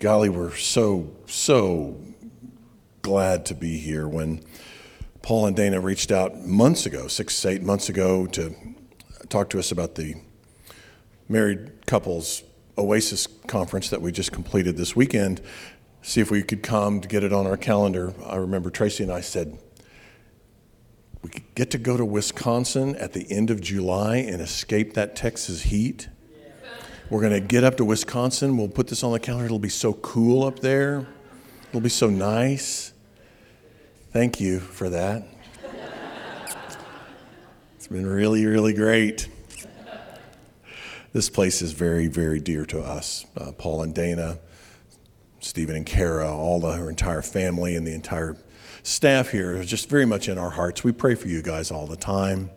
Golly, we're so, so glad to be here. When Paul and Dana reached out months ago, six, eight months ago, to talk to us about the married couples Oasis conference that we just completed this weekend, see if we could come to get it on our calendar. I remember Tracy and I said, we could get to go to Wisconsin at the end of July and escape that Texas heat. We're going to get up to Wisconsin. We'll put this on the calendar. It'll be so cool up there. It'll be so nice. Thank you for that. It's been really, really great. This place is very, very dear to us. Uh, Paul and Dana, Stephen and Kara, all the, her entire family, and the entire staff here is just very much in our hearts. We pray for you guys all the time.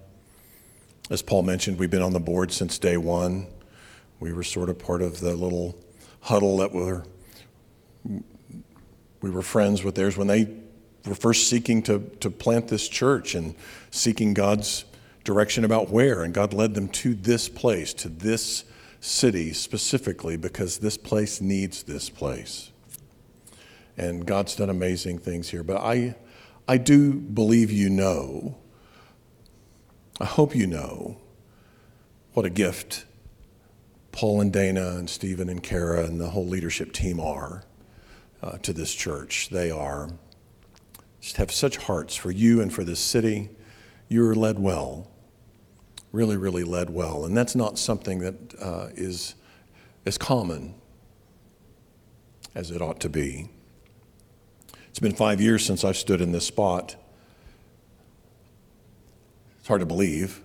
As Paul mentioned, we've been on the board since day one. We were sort of part of the little huddle that were we were friends with theirs when they were first seeking to, to plant this church and seeking God's direction about where. And God led them to this place, to this city specifically, because this place needs this place. And God's done amazing things here. But I, I do believe you know, I hope you know what a gift Paul and Dana and Stephen and Kara and the whole leadership team are uh, to this church. They are just have such hearts for you and for this city. You're led well, really, really led well, and that's not something that uh, is as common as it ought to be. It's been five years since I've stood in this spot. It's hard to believe.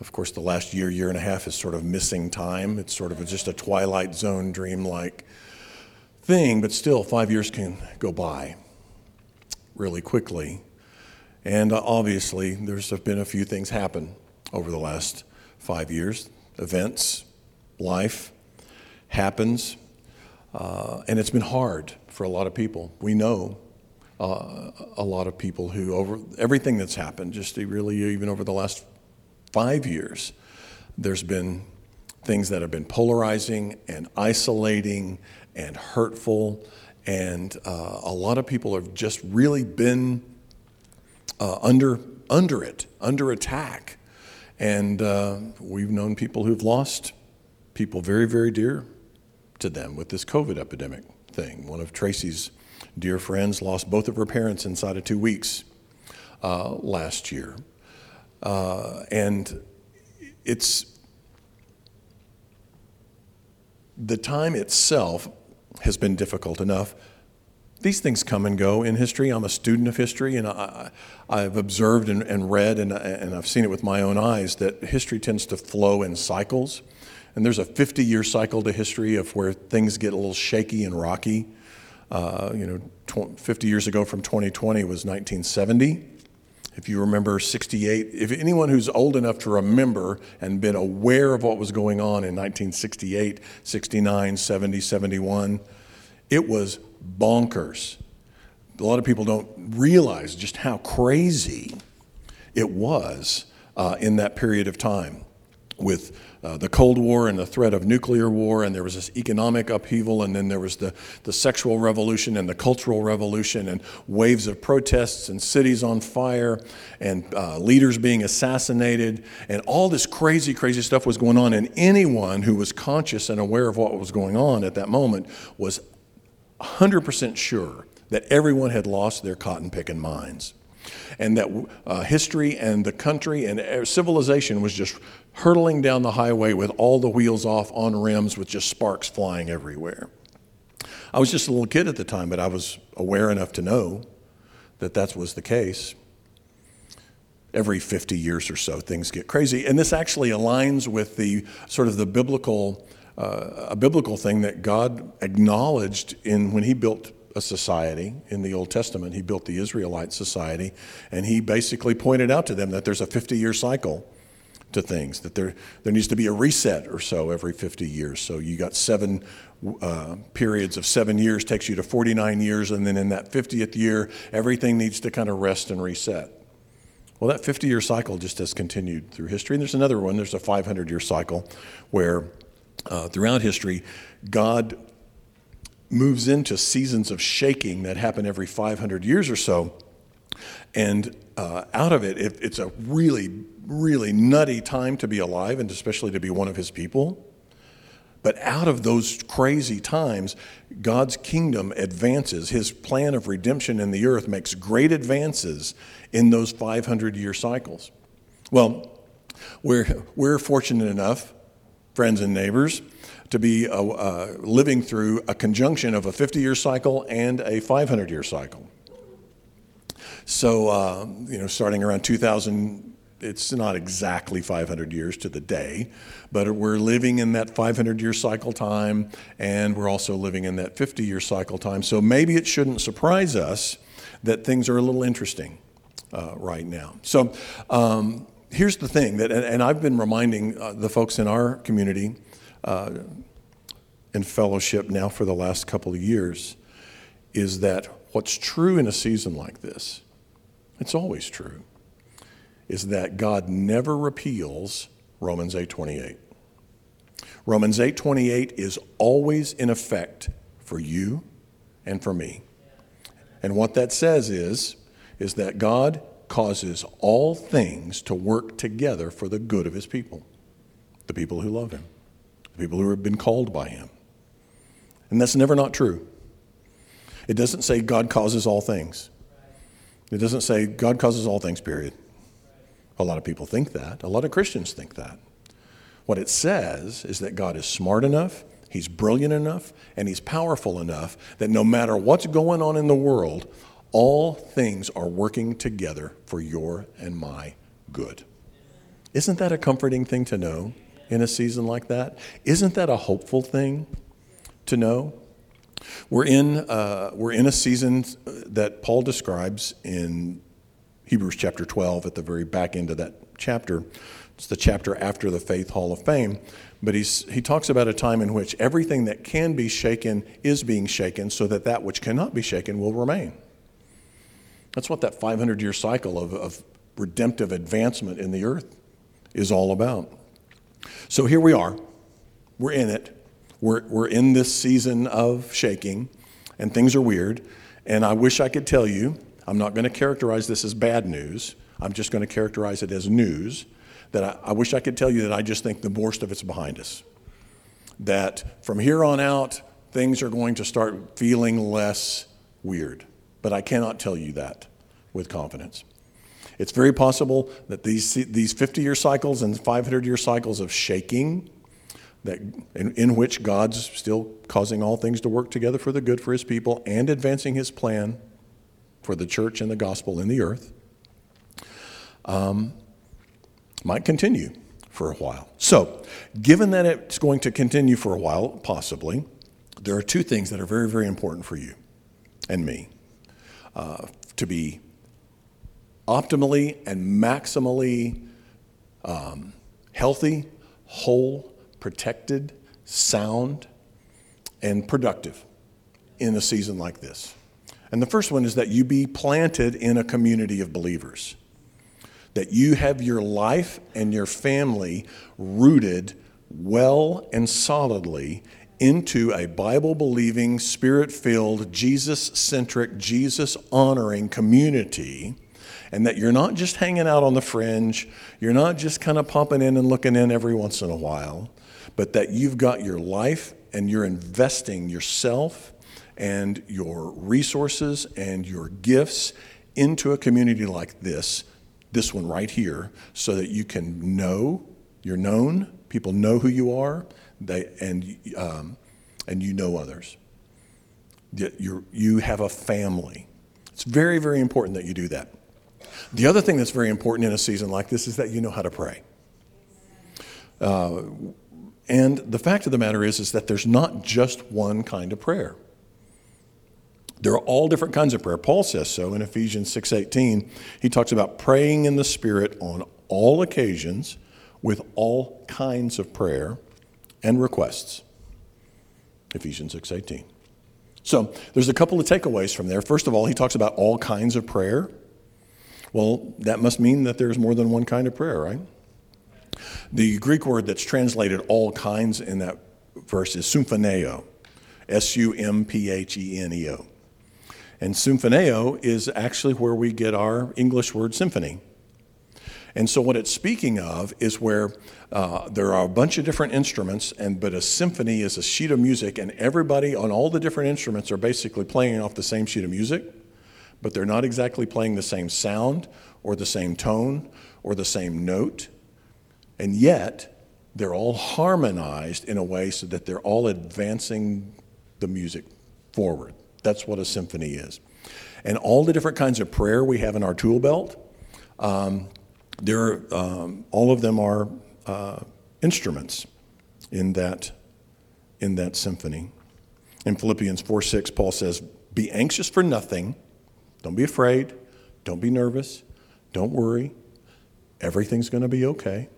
Of course, the last year, year and a half is sort of missing time. It's sort of just a Twilight Zone dream like thing, but still, five years can go by really quickly. And uh, obviously, there's been a few things happen over the last five years. Events, life happens, uh, and it's been hard for a lot of people. We know uh, a lot of people who, over everything that's happened, just really even over the last five years, there's been things that have been polarizing and isolating and hurtful. And uh, a lot of people have just really been uh, under, under it, under attack. And uh, we've known people who've lost people very, very dear to them with this COVID epidemic thing. One of Tracy's dear friends lost both of her parents inside of two weeks uh, last year. Uh, and it's the time itself has been difficult enough. These things come and go in history. I'm a student of history, and I, have observed and, and read, and, and I've seen it with my own eyes, that history tends to flow in cycles. And there's a 50 year cycle to history of where things get a little shaky and rocky. Uh, you know, 50 years ago from 2020 was 1970. If you remember 68, if anyone who's old enough to remember and been aware of what was going on in 1968, 69, 70, 71, it was bonkers. A lot of people don't realize just how crazy it was uh, in that period of time with uh, the Cold War and the threat of nuclear war, and there was this economic upheaval, and then there was the, the sexual revolution and the cultural revolution, and waves of protests, and cities on fire, and uh, leaders being assassinated, and all this crazy, crazy stuff was going on. And anyone who was conscious and aware of what was going on at that moment was 100% sure that everyone had lost their cotton picking minds and that uh, history and the country and civilization was just hurtling down the highway with all the wheels off on rims with just sparks flying everywhere. I was just a little kid at the time, but I was aware enough to know that that was the case. Every 50 years or so, things get crazy. And this actually aligns with the sort of the biblical, uh, a biblical thing that God acknowledged in when He built a society in the Old Testament. He built the Israelite society, and He basically pointed out to them that there's a 50 year cycle to things, that there, there needs to be a reset or so every 50 years. So you got seven uh, periods of seven years, takes you to 49 years, and then in that 50th year, everything needs to kind of rest and reset. Well, that 50 year cycle just has continued through history. And there's another one, there's a 500 year cycle where uh, throughout history, God moves into seasons of shaking that happen every 500 years or so. And uh, out of it, it, it's a really, really nutty time to be alive and especially to be one of his people. But out of those crazy times, God's kingdom advances. His plan of redemption in the earth makes great advances in those 500 year cycles. Well, we're, we're fortunate enough, friends and neighbors, to be uh, uh, living through a conjunction of a 50 year cycle and a 500 year cycle. So, uh, you know, starting around 2000, it's not exactly 500 years to the day, but we're living in that 500 year cycle time, and we're also living in that 50 year cycle time. So maybe it shouldn't surprise us that things are a little interesting uh, right now. So um, here's the thing that, and I've been reminding uh, the folks in our community uh, in fellowship now for the last couple of years, is that what's true in a season like this, it's always true is that God never repeals Romans 8:28. Romans 8:28 is always in effect for you and for me. And what that says is is that God causes all things to work together for the good of his people. The people who love him, the people who have been called by him. And that's never not true. It doesn't say God causes all things. It doesn't say God causes all things, period. A lot of people think that. A lot of Christians think that. What it says is that God is smart enough, He's brilliant enough, and He's powerful enough that no matter what's going on in the world, all things are working together for your and my good. Isn't that a comforting thing to know in a season like that? Isn't that a hopeful thing to know? We're in, uh, we're in a season that Paul describes in Hebrews chapter 12 at the very back end of that chapter. It's the chapter after the Faith Hall of Fame. But he's, he talks about a time in which everything that can be shaken is being shaken so that that which cannot be shaken will remain. That's what that 500 year cycle of, of redemptive advancement in the earth is all about. So here we are. We're in it. We're, we're in this season of shaking, and things are weird. And I wish I could tell you I'm not going to characterize this as bad news. I'm just going to characterize it as news that I, I, wish I could tell you that I just think the worst of it's behind us. That from here on out, things are going to start feeling less weird. But I cannot tell you that with confidence. It's very possible that these, these 50 year cycles and 500 year cycles of shaking, that, in, in which God's still causing all things to work together for the good for his people and advancing his plan, for the church and the gospel in the earth um, might continue for a while. So, given that it's going to continue for a while, possibly, there are two things that are very, very important for you and me uh, to be optimally and maximally um, healthy, whole, protected, sound, and productive in a season like this. And the first one is that you be planted in a community of believers, that you have your life and your family rooted well and solidly into a Bible believing, spirit filled, Jesus centric, Jesus honoring community. And that you're not just hanging out on the fringe, you're not just kind of popping in and looking in every once in a while, but that you've got your life and you're investing yourself and your resources and your gifts into a community like this, this one right here, so that you can know you're known, people know who you are, they, and, um, and you know others. you you have a family. It's very, very important that you do that. The other thing that's very important in a season like this is that you know how to pray. Uh, and the fact of the matter is, is that there's not just one kind of prayer. There are all different kinds of prayer. Paul says so in Ephesians 6:18. He talks about praying in the spirit on all occasions with all kinds of prayer and requests. Ephesians 6:18. So, there's a couple of takeaways from there. First of all, he talks about all kinds of prayer. Well, that must mean that there's more than one kind of prayer, right? The Greek word that's translated all kinds in that verse is symphoneo. S U M P H E N E O. And symphoneo is actually where we get our English word symphony. And so, what it's speaking of is where uh, there are a bunch of different instruments, and but a symphony is a sheet of music, and everybody on all the different instruments are basically playing off the same sheet of music, but they're not exactly playing the same sound or the same tone or the same note, and yet they're all harmonized in a way so that they're all advancing the music forward. That's what a symphony is. And all the different kinds of prayer we have in our tool belt. Um, there, um, all of them are uh, instruments in that, in that symphony. In Philippians 4 6, Paul says, Be anxious for nothing. Don't be afraid. Don't be nervous. Don't worry. Everything's going to be okay.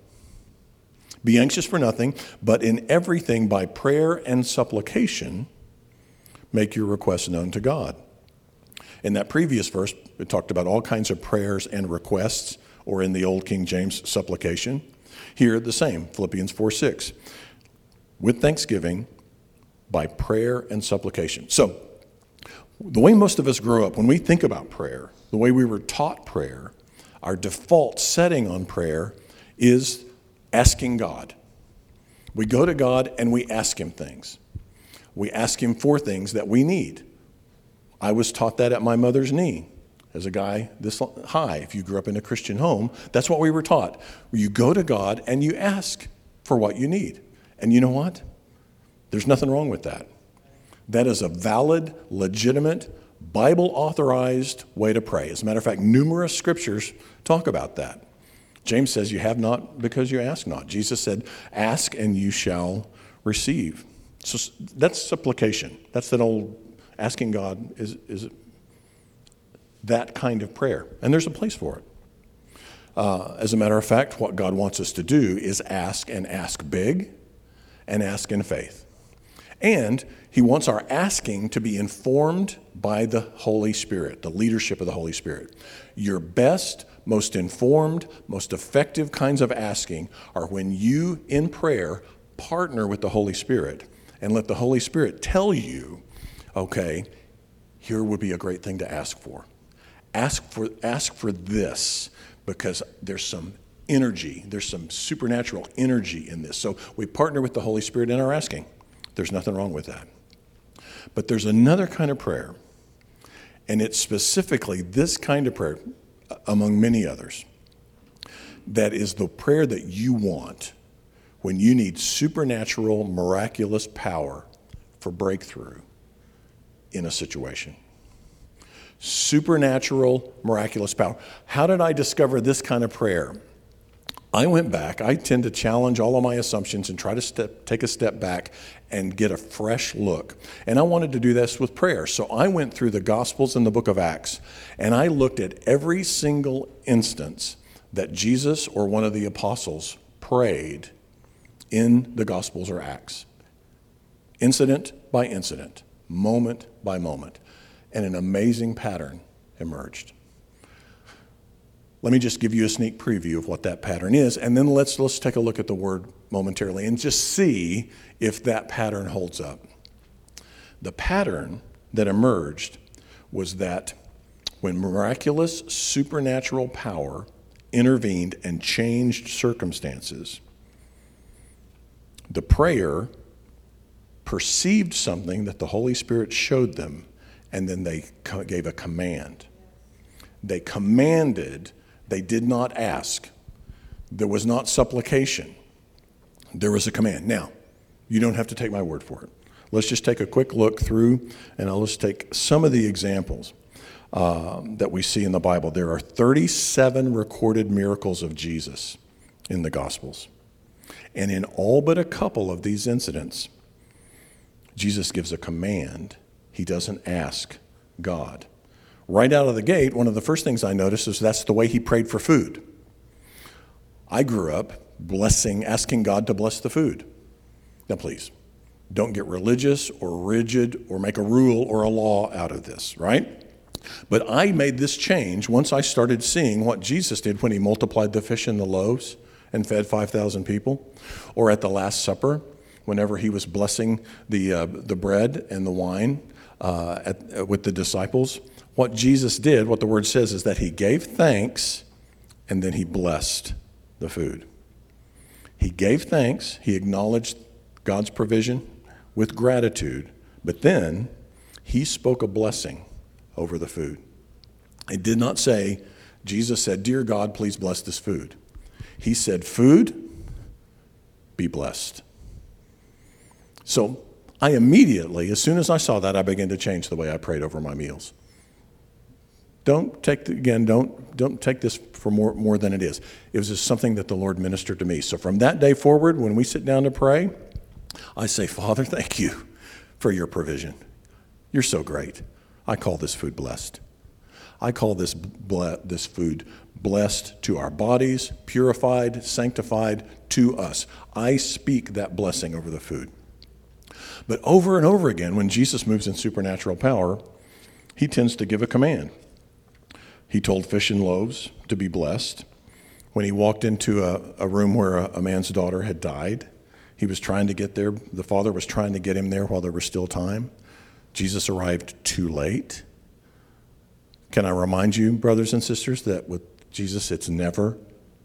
Be anxious for nothing, but in everything by prayer and supplication, make your requests known to God. In that previous verse, it talked about all kinds of prayers and requests or in the Old King James supplication. Here, the same, Philippians 4 6. With thanksgiving, by prayer and supplication. So, the way most of us grow up, when we think about prayer, the way we were taught prayer, our default setting on prayer is asking God. We go to God and we ask Him things. We ask Him for things that we need. I was taught that at my mother's knee as a guy this high, if you grew up in a Christian home, that's what we were taught. You go to God and you ask for what you need. And you know what? There's nothing wrong with that. That is a valid, legitimate, Bible authorized way to pray. As a matter of fact, numerous scriptures talk about that. James says, You have not because you ask not. Jesus said, Ask and you shall receive. So that's supplication. That's that old asking God is, is that kind of prayer. And there's a place for it. Uh, as a matter of fact, what God wants us to do is ask and ask big and ask in faith. And He wants our asking to be informed by the Holy Spirit, the leadership of the Holy Spirit. Your best, most informed, most effective kinds of asking are when you, in prayer, partner with the Holy Spirit and let the Holy Spirit tell you, okay, here would be a great thing to ask for. Ask for, ask for this because there's some energy, there's some supernatural energy in this. So we partner with the Holy Spirit in our asking. There's nothing wrong with that. But there's another kind of prayer, and it's specifically this kind of prayer, among many others, that is the prayer that you want when you need supernatural, miraculous power for breakthrough in a situation supernatural, miraculous power. How did I discover this kind of prayer? I went back. I tend to challenge all of my assumptions and try to step, take a step back and get a fresh look. And I wanted to do this with prayer. So I went through the Gospels and the book of Acts, and I looked at every single instance that Jesus or one of the apostles prayed in the Gospels or Acts, incident by incident, moment by moment and an amazing pattern emerged. Let me just give you a sneak preview of what that pattern is, and then let's, let's take a look at the word momentarily and just see if that pattern holds up. The pattern that emerged was that when miraculous supernatural power intervened and changed circumstances, the prayer perceived something that the Holy Spirit showed them and then they gave a command. They commanded, they did not ask. There was not supplication. There was a command. Now, you don't have to take my word for it. Let's just take a quick look through, and I'll just take some of the examples um, that we see in the Bible. There are 37 recorded miracles of Jesus in the Gospels. And in all but a couple of these incidents, Jesus gives a command he doesn't ask God. Right out of the gate, one of the first things I noticed is that's the way he prayed for food. I grew up blessing, asking God to bless the food. Now, please, don't get religious or rigid or make a rule or a law out of this, right? But I made this change once I started seeing what Jesus did when he multiplied the fish and the loaves and fed 5,000 people, or at the Last Supper whenever he was blessing the, uh, the bread and the wine uh, at, uh, with the disciples, what Jesus did, what the word says, is that he gave thanks and then he blessed the food. He gave thanks, he acknowledged God's provision with gratitude, but then he spoke a blessing over the food. It did not say, Jesus said, Dear God, please bless this food. He said, Food, be blessed. So I immediately, as soon as I saw that, I began to change the way I prayed over my meals. Don't take the, again, don't don't take this for more more than it is. It was just something that the Lord ministered to me. So from that day forward, when we sit down to pray, I say, Father, thank you for your provision. You're so great. I call this food blessed. I call this ble- this food blessed to our bodies, purified, sanctified to us. I speak that blessing over the food. But over and over again, when Jesus moves in supernatural power, he tends to give a command. He told fish and loaves to be blessed. When he walked into a, a room where a, a man's daughter had died, he was trying to get there. The father was trying to get him there while there was still time. Jesus arrived too late. Can I remind you, brothers and sisters, that with Jesus, it's never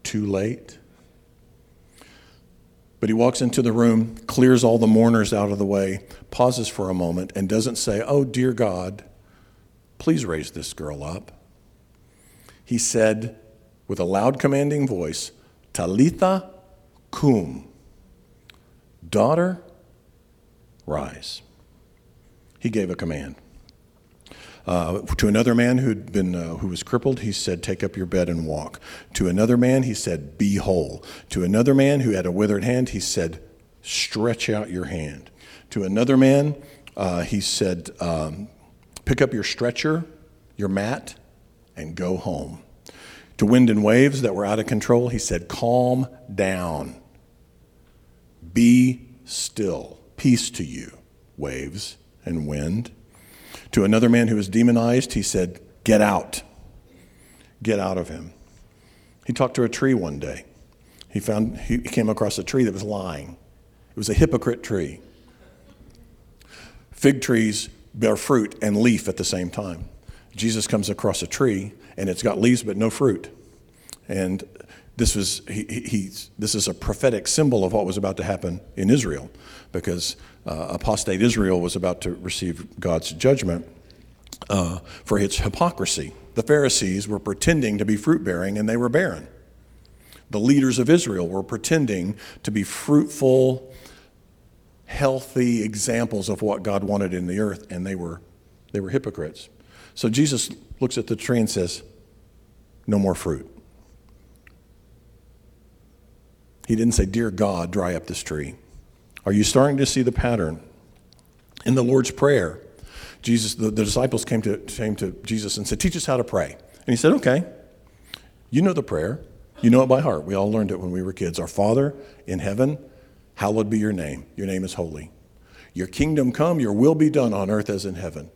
too late? But he walks into the room, clears all the mourners out of the way, pauses for a moment, and doesn't say, Oh, dear God, please raise this girl up he said with a loud commanding voice, Talitha cum, daughter, rise. He gave a command. Uh, to another man who'd been, uh, who was crippled, he said, Take up your bed and walk. To another man, he said, Be whole. To another man who had a withered hand, he said, Stretch out your hand. To another man, uh, he said, um, Pick up your stretcher, your mat, and go home. To wind and waves that were out of control, he said, Calm down. Be still. Peace to you, waves and wind. To another man who was demonized, he said, Get out. Get out of him. He talked to a tree one day. He found he came across a tree that was lying. It was a hypocrite tree. Fig trees bear fruit and leaf at the same time. Jesus comes across a tree and it's got leaves but no fruit. And this was he, he, this is a prophetic symbol of what was about to happen in Israel, because uh, apostate Israel was about to receive God's judgment uh, for its hypocrisy. The Pharisees were pretending to be fruit bearing, and they were barren. The leaders of Israel were pretending to be fruitful, healthy examples of what God wanted in the earth, and they were they were hypocrites. So Jesus looks at the tree and says, No more fruit. He didn't say, Dear God, dry up this tree. Are you starting to see the pattern? In the Lord's Prayer, Jesus, the, the disciples came to, came to Jesus and said, Teach us how to pray. And he said, Okay, you know the prayer. You know it by heart. We all learned it when we were kids. Our Father in heaven, hallowed be your name. Your name is holy. Your kingdom come, your will be done on earth as in heaven.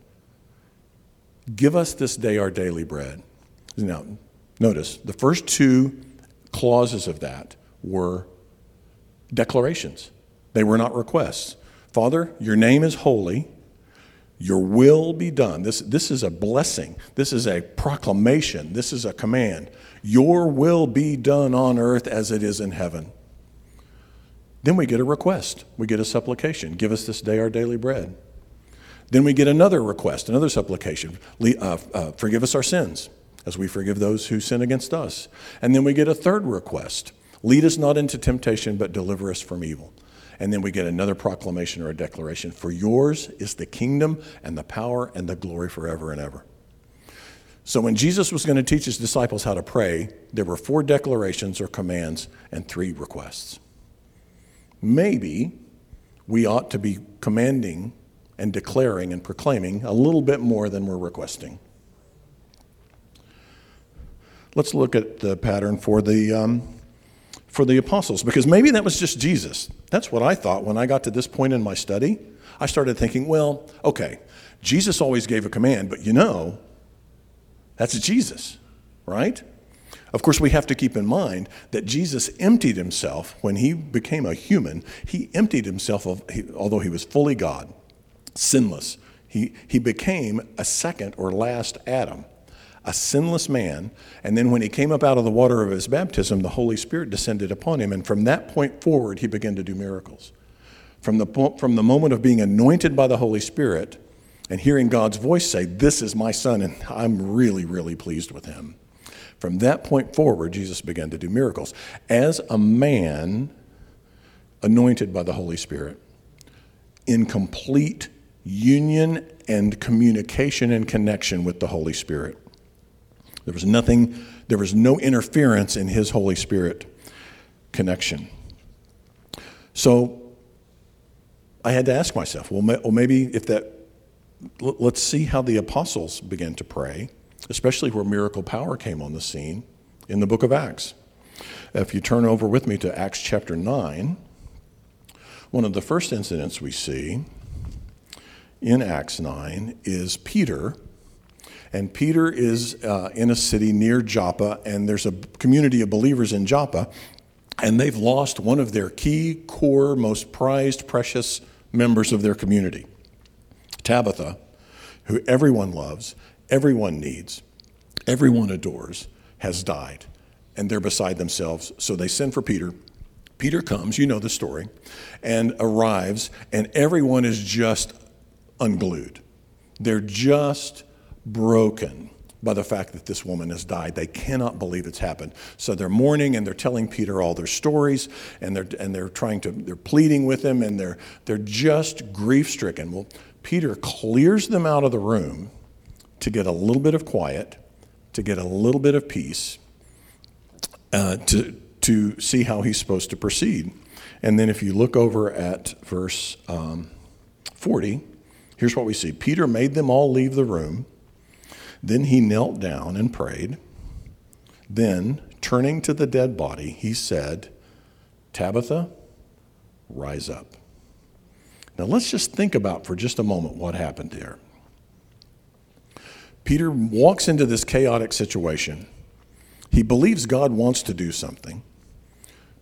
Give us this day our daily bread. Now, notice the first two clauses of that were declarations, they were not requests. Father, your name is holy. Your will be done. This, this is a blessing. This is a proclamation. This is a command. Your will be done on earth as it is in heaven. Then we get a request. We get a supplication. Give us this day our daily bread. Then we get another request, another supplication. Uh, uh, forgive us our sins as we forgive those who sin against us. And then we get a third request. Lead us not into temptation, but deliver us from evil. And then we get another proclamation or a declaration For yours is the kingdom and the power and the glory forever and ever. So when Jesus was going to teach his disciples how to pray, there were four declarations or commands and three requests. Maybe we ought to be commanding and declaring and proclaiming a little bit more than we're requesting. Let's look at the pattern for the, um, for the apostles, because maybe that was just Jesus. That's what I thought when I got to this point in my study. I started thinking, well, okay, Jesus always gave a command, but you know, that's Jesus, right? Of course, we have to keep in mind that Jesus emptied himself when he became a human. He emptied himself, of, although he was fully God, sinless. He, he became a second or last Adam, a sinless man. And then when he came up out of the water of his baptism, the Holy Spirit descended upon him. And from that point forward, he began to do miracles. From the, from the moment of being anointed by the Holy Spirit and hearing God's voice say, This is my son, and I'm really, really pleased with him from that point forward, Jesus began to do miracles. As a man anointed by the Holy Spirit, in complete union and communication and connection with the Holy Spirit. There was nothing, there was no interference in his Holy Spirit connection. So I had to ask myself, well, well maybe if that, let's see how the apostles began to pray especially where miracle power came on the scene in the book of Acts. If you turn over with me to Acts chapter 9, one of the first incidents we see in Acts 9 is Peter. And Peter is uh, in a city near Joppa, and there's a community of believers in Joppa, and they've lost one of their key, core, most prized, precious members of their community, Tabitha, who everyone loves everyone needs, everyone adores, has died, and they're beside themselves. So they send for Peter. Peter comes, you know the story, and arrives, and everyone is just unglued. They're just broken by the fact that this woman has died. They cannot believe it's happened. So they're mourning and they're telling Peter all their stories and they're, and they're trying to, they're pleading with him and they're, they're just grief stricken. Well, Peter clears them out of the room to get a little bit of quiet, to get a little bit of peace, uh, to, to see how he's supposed to proceed. And then if you look over at verse um, 40, here's what we see Peter made them all leave the room. Then he knelt down and prayed. Then, turning to the dead body, he said, Tabitha, rise up. Now, let's just think about for just a moment what happened there. Peter walks into this chaotic situation. He believes God wants to do something,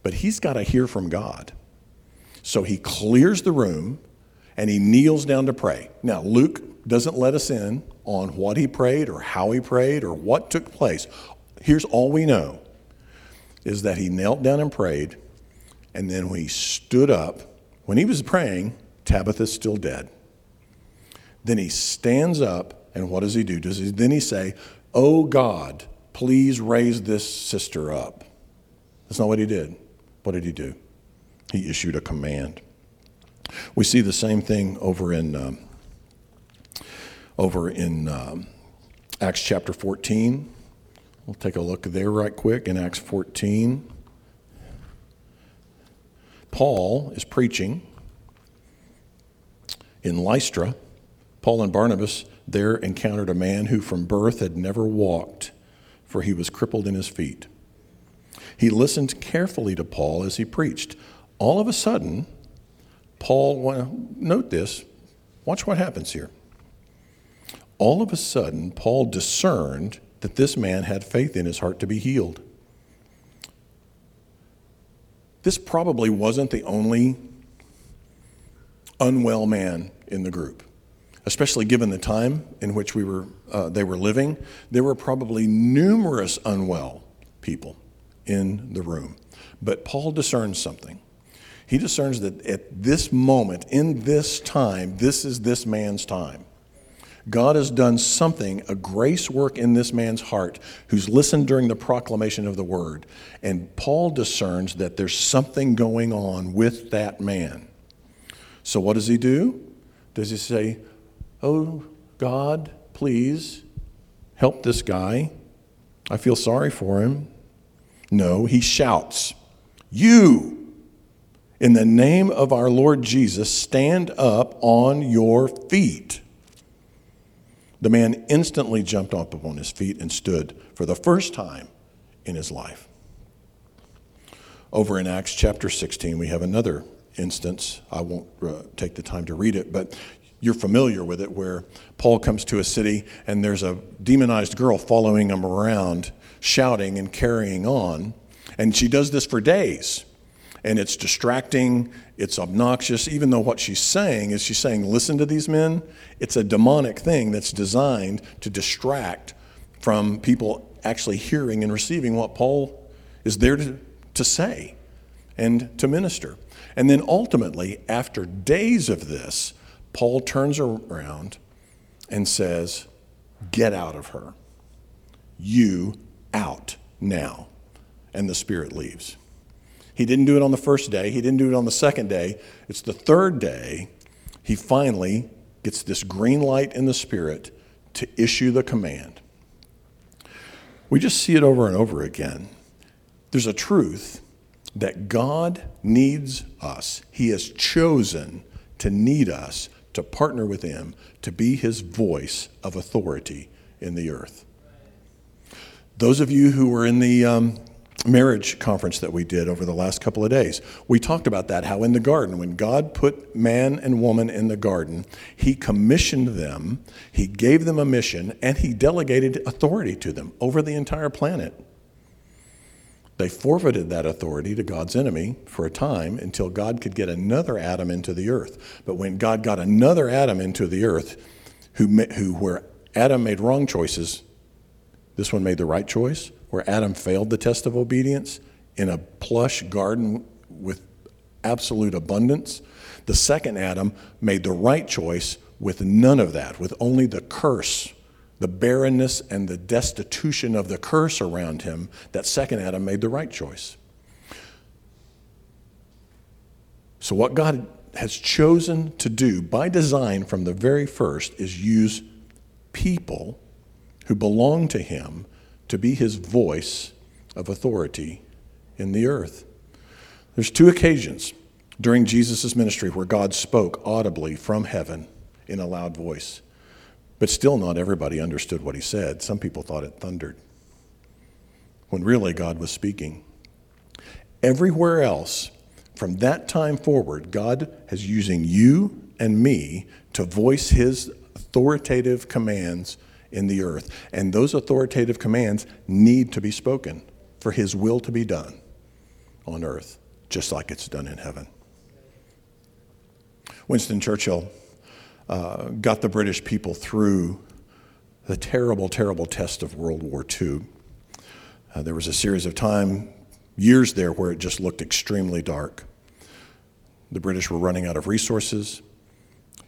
but he's got to hear from God. So he clears the room and he kneels down to pray. Now, Luke doesn't let us in on what he prayed or how he prayed or what took place. Here's all we know is that he knelt down and prayed, and then when he stood up, when he was praying, Tabitha's still dead. Then he stands up and what does he do? Does he, then he say, Oh God, please raise this sister up? That's not what he did. What did he do? He issued a command. We see the same thing over in, um, over in um, Acts chapter 14. We'll take a look there right quick in Acts 14. Paul is preaching in Lystra. Paul and Barnabas there encountered a man who from birth had never walked, for he was crippled in his feet. He listened carefully to Paul as he preached. All of a sudden, Paul, note this, watch what happens here. All of a sudden, Paul discerned that this man had faith in his heart to be healed. This probably wasn't the only unwell man in the group especially given the time in which we were, uh, they were living, there were probably numerous unwell people in the room. But Paul discerns something. He discerns that at this moment, in this time, this is this man's time. God has done something, a grace work in this man's heart who's listened during the proclamation of the word. And Paul discerns that there's something going on with that man. So what does he do? Does he say, Oh, God, please help this guy. I feel sorry for him. No, he shouts, You, in the name of our Lord Jesus, stand up on your feet. The man instantly jumped up upon his feet and stood for the first time in his life. Over in Acts chapter 16, we have another instance. I won't uh, take the time to read it, but you're familiar with it, where Paul comes to a city and there's a demonized girl following him around, shouting and carrying on. And she does this for days. And it's distracting, it's obnoxious, even though what she's saying is she's saying, Listen to these men. It's a demonic thing that's designed to distract from people actually hearing and receiving what Paul is there to, to say and to minister. And then ultimately, after days of this, Paul turns around and says, Get out of her. You out now. And the Spirit leaves. He didn't do it on the first day, he didn't do it on the second day. It's the third day he finally gets this green light in the Spirit to issue the command. We just see it over and over again. There's a truth that God needs us, He has chosen to need us to partner with Him to be His voice of authority in the earth. Those of you who were in the um, marriage conference that we did over the last couple of days, we talked about that how in the garden, when God put man and woman in the garden, He commissioned them, He gave them a mission, and He delegated authority to them over the entire planet. They forfeited that authority to God's enemy for a time until God could get another Adam into the earth. But when God got another Adam into the earth, who, who where Adam made wrong choices, this one made the right choice. Where Adam failed the test of obedience in a plush garden with absolute abundance, the second Adam made the right choice with none of that, with only the curse the barrenness and the destitution of the curse around him, that second Adam made the right choice. So, what God has chosen to do by design from the very first is use people who belong to Him to be His voice of authority in the earth. There's two occasions during Jesus' ministry where God spoke audibly from heaven in a loud voice. But still, not everybody understood what he said. Some people thought it thundered, when really God was speaking. Everywhere else, from that time forward, God is using you and me to voice his authoritative commands in the earth. And those authoritative commands need to be spoken for his will to be done on earth, just like it's done in heaven. Winston Churchill uh, got the British people through the terrible, terrible test of World War II. Uh, there was a series of time, years there, where it just looked extremely dark. The British were running out of resources.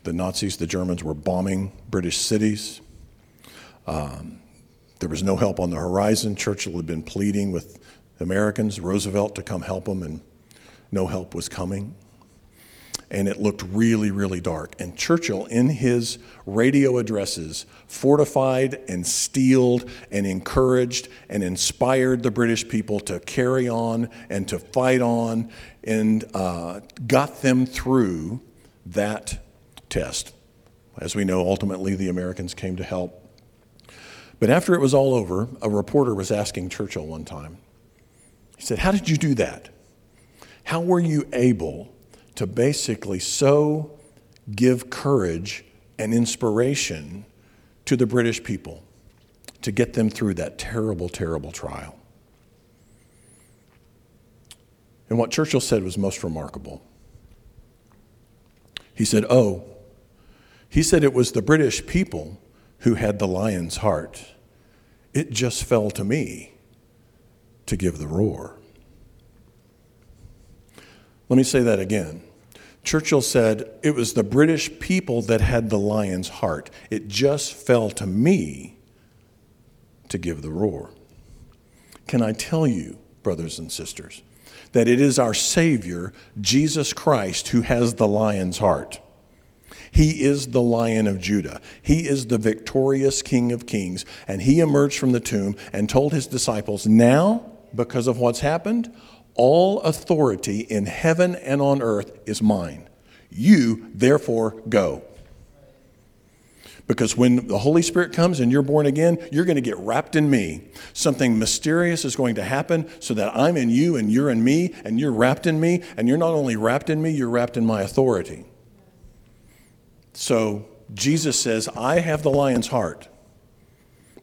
The Nazis, the Germans, were bombing British cities. Um, there was no help on the horizon. Churchill had been pleading with Americans, Roosevelt, to come help him, and no help was coming and it looked really, really dark. And Churchill, in his radio addresses, fortified and steeled and encouraged and inspired the British people to carry on and to fight on and uh, got them through that test. As we know, ultimately the Americans came to help. But after it was all over, a reporter was asking Churchill one time, he said, How did you do that? How were you able to basically so give courage and inspiration to the British people to get them through that terrible, terrible trial. And what Churchill said was most remarkable. He said, Oh, he said it was the British people who had the lion's heart. It just fell to me to give the roar. Let me say that again. Churchill said, It was the British people that had the lion's heart. It just fell to me to give the roar. Can I tell you, brothers and sisters, that it is our Savior, Jesus Christ, who has the lion's heart? He is the lion of Judah. He is the victorious King of kings. And he emerged from the tomb and told his disciples, Now, because of what's happened, all authority in heaven and on earth is mine. You, therefore, go. Because when the Holy Spirit comes and you're born again, you're going to get wrapped in me. Something mysterious is going to happen so that I'm in you and you're in me and you're wrapped in me. And you're not only wrapped in me, you're wrapped in my authority. So Jesus says, I have the lion's heart,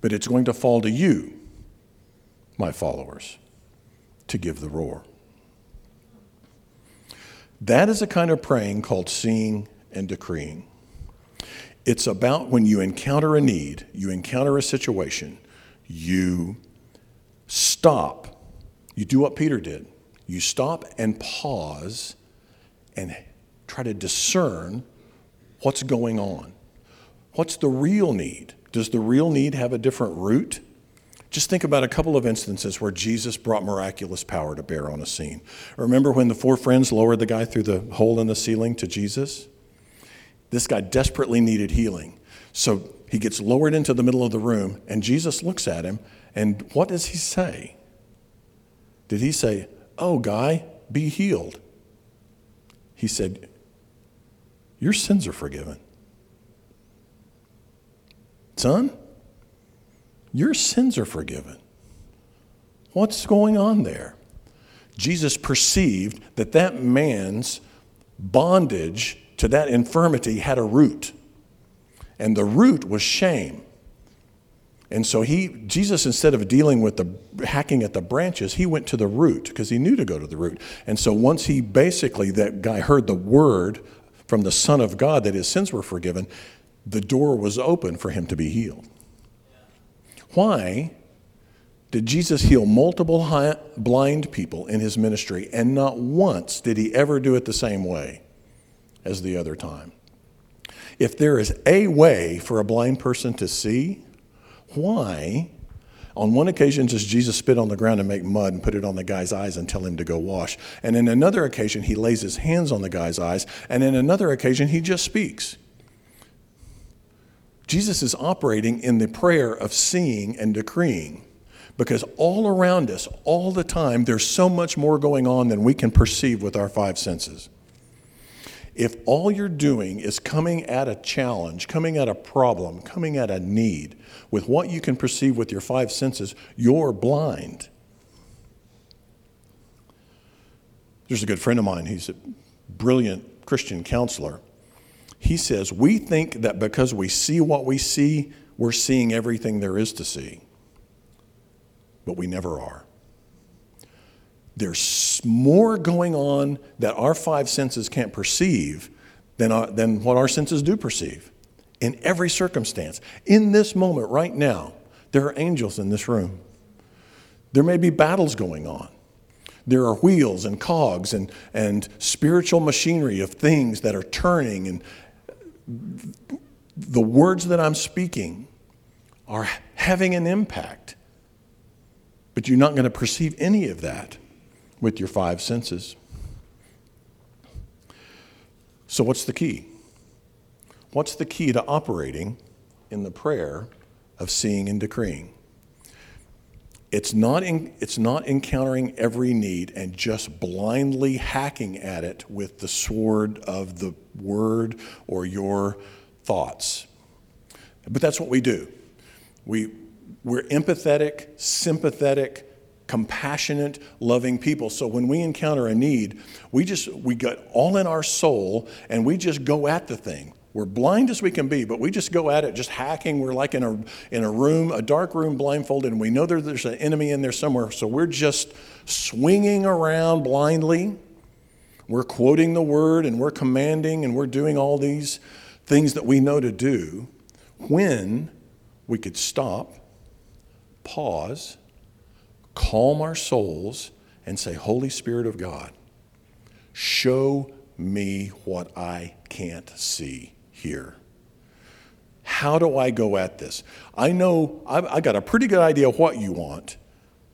but it's going to fall to you, my followers, to give the roar. That is a kind of praying called seeing and decreeing. It's about when you encounter a need, you encounter a situation, you stop. You do what Peter did. You stop and pause and try to discern what's going on. What's the real need? Does the real need have a different root? Just think about a couple of instances where Jesus brought miraculous power to bear on a scene. Remember when the four friends lowered the guy through the hole in the ceiling to Jesus? This guy desperately needed healing. So he gets lowered into the middle of the room, and Jesus looks at him, and what does he say? Did he say, Oh, guy, be healed? He said, Your sins are forgiven. Son, your sins are forgiven. What's going on there? Jesus perceived that that man's bondage to that infirmity had a root, and the root was shame. And so he, Jesus, instead of dealing with the hacking at the branches, he went to the root because he knew to go to the root. And so once he basically, that guy heard the word from the Son of God that his sins were forgiven, the door was open for him to be healed. Why did Jesus heal multiple blind people in his ministry, and not once did he ever do it the same way as the other time? If there is a way for a blind person to see, why, on one occasion, does Jesus spit on the ground and make mud and put it on the guy's eyes and tell him to go wash? And in another occasion, he lays his hands on the guy's eyes, and in another occasion, he just speaks. Jesus is operating in the prayer of seeing and decreeing because all around us, all the time, there's so much more going on than we can perceive with our five senses. If all you're doing is coming at a challenge, coming at a problem, coming at a need with what you can perceive with your five senses, you're blind. There's a good friend of mine, he's a brilliant Christian counselor. He says, We think that because we see what we see, we're seeing everything there is to see. But we never are. There's more going on that our five senses can't perceive than, our, than what our senses do perceive in every circumstance. In this moment, right now, there are angels in this room. There may be battles going on. There are wheels and cogs and, and spiritual machinery of things that are turning and, the words that I'm speaking are having an impact, but you're not going to perceive any of that with your five senses. So, what's the key? What's the key to operating in the prayer of seeing and decreeing? It's not, in, it's not encountering every need and just blindly hacking at it with the sword of the word or your thoughts. But that's what we do. We, we're empathetic, sympathetic, compassionate, loving people. So when we encounter a need, we just we get all in our soul and we just go at the thing. We're blind as we can be, but we just go at it just hacking. We're like in a, in a room, a dark room, blindfolded, and we know there, there's an enemy in there somewhere. So we're just swinging around blindly. We're quoting the word and we're commanding and we're doing all these things that we know to do when we could stop, pause, calm our souls, and say, Holy Spirit of God, show me what I can't see here? How do I go at this? I know I've, I got a pretty good idea what you want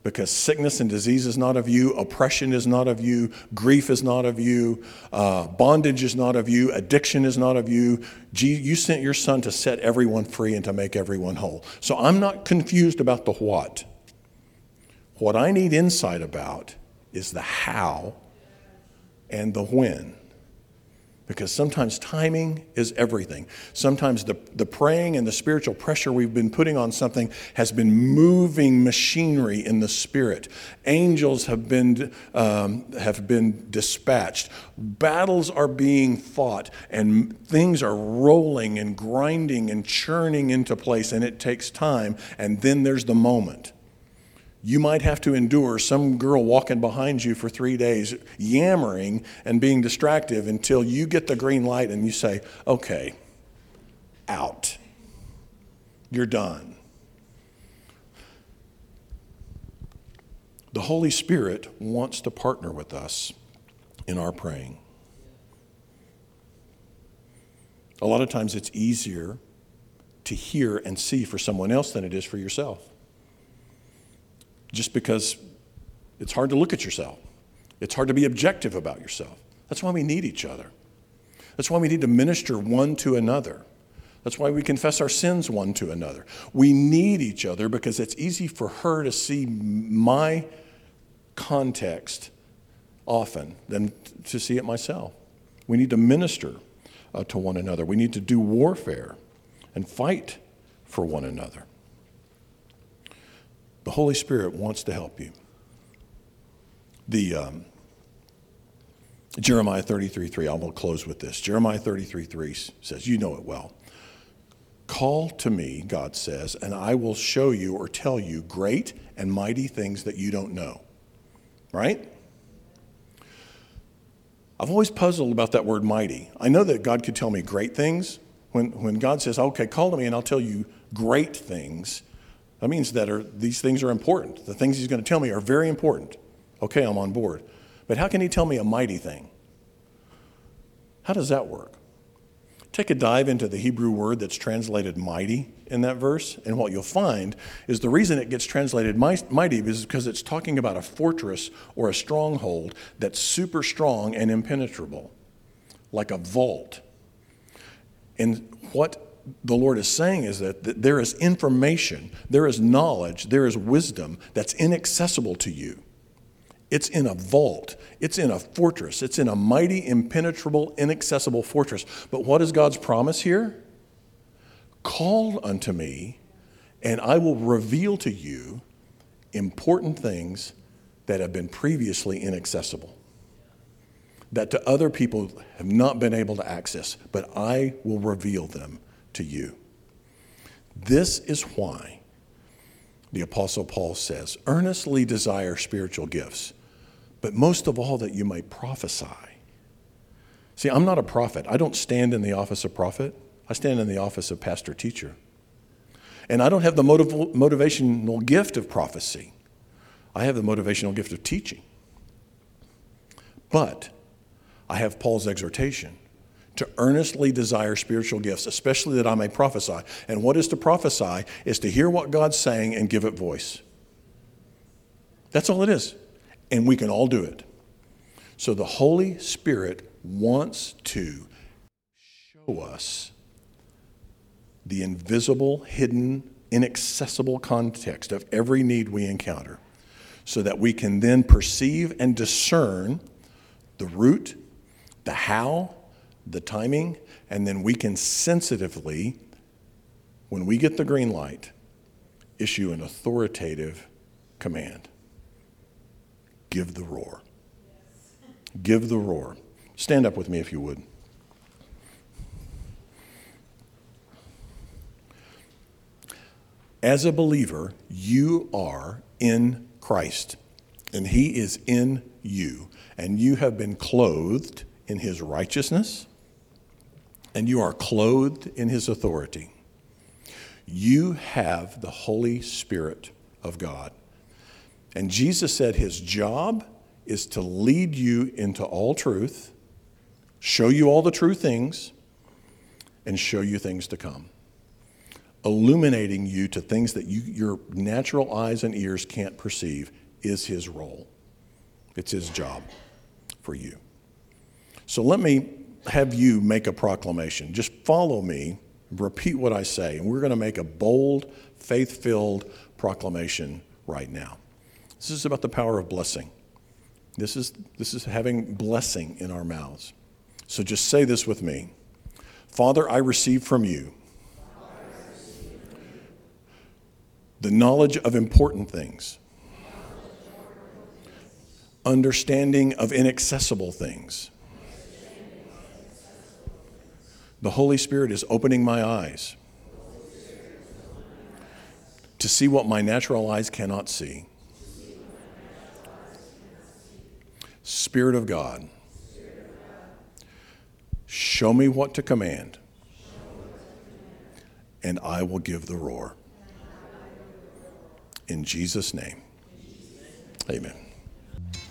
because sickness and disease is not of you, oppression is not of you, grief is not of you, uh, bondage is not of you, addiction is not of you. You sent your son to set everyone free and to make everyone whole. So I'm not confused about the what. What I need insight about is the how and the when. because sometimes timing is everything. Sometimes the, the praying and the spiritual pressure we've been putting on something has been moving machinery in the spirit. Angels have been, um, have been dispatched. Battles are being fought, and things are rolling and grinding and churning into place, and it takes time. And then there's the moment you might have to endure some girl walking behind you for three days, yammering and being distractive until you get the green light and you say, okay, out. You're done. The Holy Spirit wants to partner with us in our praying. A lot of times it's easier to hear and see for someone else than it is for yourself just because it's hard to look at yourself. It's hard to be objective about yourself. That's why we need each other. That's why we need to minister one to another. That's why we confess our sins one to another. We need each other because it's easy for her to see my context often than to see it myself. We need to minister uh, to one another. We need to do warfare and fight for one another. The Holy Spirit wants to help you. The um, Jeremiah 33 3, I will close with this. Jeremiah 33 3 says, You know it well. Call to me, God says, and I will show you or tell you great and mighty things that you don't know. Right? I've always puzzled about that word mighty. I know that God could tell me great things. When, when God says, okay, call to me and I'll tell you great things, that means that are, these things are important. The things he's going to tell me are very important. Okay, I'm on board. But how can he tell me a mighty thing? How does that work? Take a dive into the Hebrew word that's translated mighty in that verse, and what you'll find is the reason it gets translated mighty is because it's talking about a fortress or a stronghold that's super strong and impenetrable, like a vault. And what the Lord is saying is that, that there is information, there is knowledge, there is wisdom that's inaccessible to you. It's in a vault. It's in a fortress. It's in a mighty, impenetrable, inaccessible fortress. But what is God's promise here? Call unto me, and I will reveal to you important things that have been previously inaccessible, that to other people have not been able to access, but I will reveal them to you. This is why the Apostle Paul says, earnestly desire spiritual gifts, but most of all that you might prophesy. See, I'm not a prophet. I don't stand in the office of prophet, I stand in the office of pastor teacher. And I don't have the motiv- motivational gift of prophecy, I have the motivational gift of teaching. But I have Paul's exhortation to earnestly desire spiritual gifts, especially that I may prophesy. And what is to prophesy is to hear what God's saying and give it voice. That's all it is. And we can all do it. So the Holy Spirit wants to show us the invisible, hidden, inaccessible context of every need we encounter so that we can then perceive and discern the root, the how, the timing, and then we can sensitively, when we get the green light, issue an authoritative command give the roar. Give the roar. Stand up with me if you would. As a believer, you are in Christ, and He is in you, and you have been clothed in His righteousness and you are clothed in his authority. You have the Holy Spirit of God. And Jesus said his job is to lead you into all truth, show you all the true things, and show you things to come. Illuminating you to things that you, your natural eyes and ears can't perceive is his role. It's his job for you. So let me have you make a proclamation. Just follow me, repeat what I say, and we're going to make a bold, faith filled proclamation right now. This is about the power of blessing. This is, this is having blessing in our mouths. So just say this with me Father, I receive from you the knowledge of important things, understanding of inaccessible things. The Holy Spirit is opening my eyes to see what my natural eyes cannot see. Spirit of God, show me what to command, and I will give the roar. In Jesus' name, amen.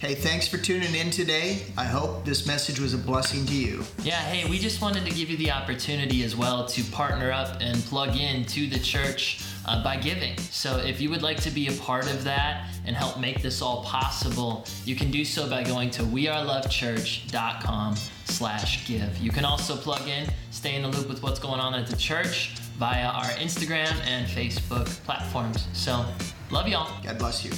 Hey, thanks for tuning in today. I hope this message was a blessing to you. Yeah, hey, we just wanted to give you the opportunity as well to partner up and plug in to the church uh, by giving. So if you would like to be a part of that and help make this all possible, you can do so by going to wearelovechurch.com slash give. You can also plug in, stay in the loop with what's going on at the church via our Instagram and Facebook platforms. So love y'all. God bless you.